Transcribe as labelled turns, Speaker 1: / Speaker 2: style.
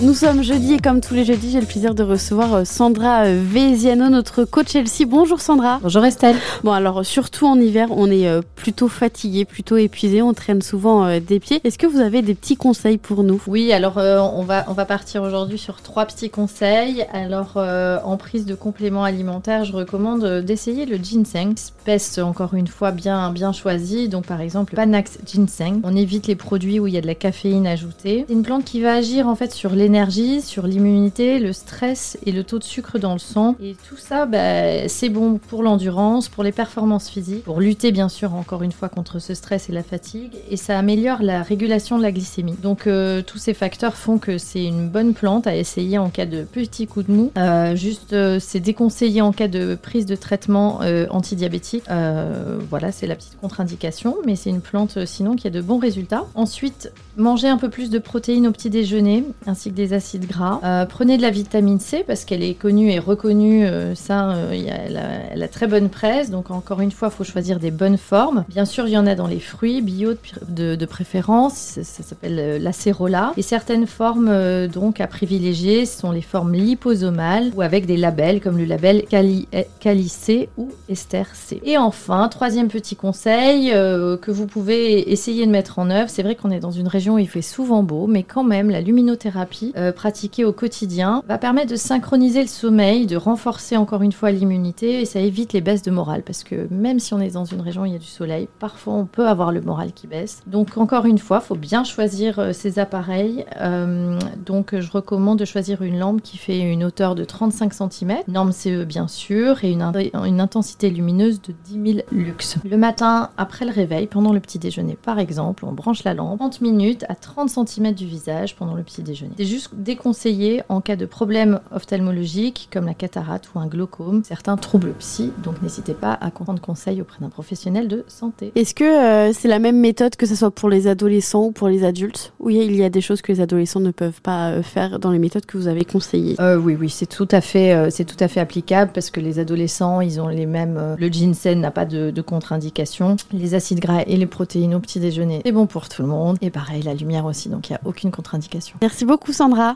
Speaker 1: Nous sommes jeudi et comme tous les jeudis, j'ai le plaisir de recevoir euh, Sandra euh, Veziano, notre coach Chelsea. Bonjour Sandra.
Speaker 2: Bonjour Estelle.
Speaker 1: Bon alors surtout en hiver, on est euh, plutôt fatigué, plutôt épuisé, on traîne souvent des pieds. Est-ce que vous avez des petits conseils pour nous?
Speaker 2: Oui, alors on va on va partir aujourd'hui sur trois petits conseils. Alors en prise de compléments alimentaires, je recommande d'essayer le ginseng, espèce encore une fois bien bien choisie. Donc par exemple Panax ginseng. On évite les produits où il y a de la caféine ajoutée. C'est une plante qui va agir en fait sur les sur l'immunité, le stress et le taux de sucre dans le sang. Et tout ça, bah, c'est bon pour l'endurance, pour les performances physiques, pour lutter bien sûr encore une fois contre ce stress et la fatigue. Et ça améliore la régulation de la glycémie. Donc euh, tous ces facteurs font que c'est une bonne plante à essayer en cas de petits coups de mou. Euh, juste, euh, c'est déconseillé en cas de prise de traitement antidiabétique. voilà, c'est la petite contre-indication, mais c'est une plante sinon qui a de bons résultats. Ensuite, manger un peu plus de protéines au petit déjeuner, ainsi que des acides gras. Euh, prenez de la vitamine C parce qu'elle est connue et reconnue. Euh, ça, euh, elle, a, très bonne presse. Donc encore une fois, il faut choisir des bonnes formes. Bien sûr, il y en a dans les fruits bio de, préférence. Ça, s'appelle l'acérola. Et certaines formes donc à privilégier sont les formes liposomales ou avec des labels comme le label Cali, C ou Ester C. Et enfin, troisième petit conseil que vous pouvez essayer de mettre en œuvre. C'est vrai qu'on est dans une région où il fait souvent beau, mais quand même la luminothérapie euh, pratiquée au quotidien va permettre de synchroniser le sommeil, de renforcer encore une fois l'immunité et ça évite les baisses de morale parce que même si on est dans une région où il y a du soleil, parfois on peut avoir le moral qui baisse. Donc encore une fois, faut bien choisir euh, ses appareils. Euh, donc je recommande de choisir une lampe qui fait une hauteur de 35 cm, norme CE bien sûr, et une, une intensité lumineuse de 10 000 lux. Le matin, après le réveil, pendant le petit déjeuner par exemple, on branche la lampe 30 minutes à 30 cm du visage pendant le petit déjeuner déconseillé en cas de problèmes ophtalmologiques comme la cataracte ou un glaucome, certains troubles psy, donc n'hésitez pas à prendre conseil auprès d'un professionnel de santé.
Speaker 1: Est-ce que euh, c'est la même méthode que ce soit pour les adolescents ou pour les adultes? Ou il y a des choses que les adolescents ne peuvent pas euh, faire dans les méthodes que vous avez conseillées
Speaker 2: euh, Oui, oui, c'est tout à fait, c'est tout à fait applicable parce que les adolescents, ils ont les mêmes. le ginseng n'a pas de, de contre-indication. Les acides gras et les protéines au petit déjeuner, c'est bon pour tout le monde. Et pareil, la lumière aussi, donc il n'y a aucune contre-indication.
Speaker 1: Merci beaucoup, Sandra.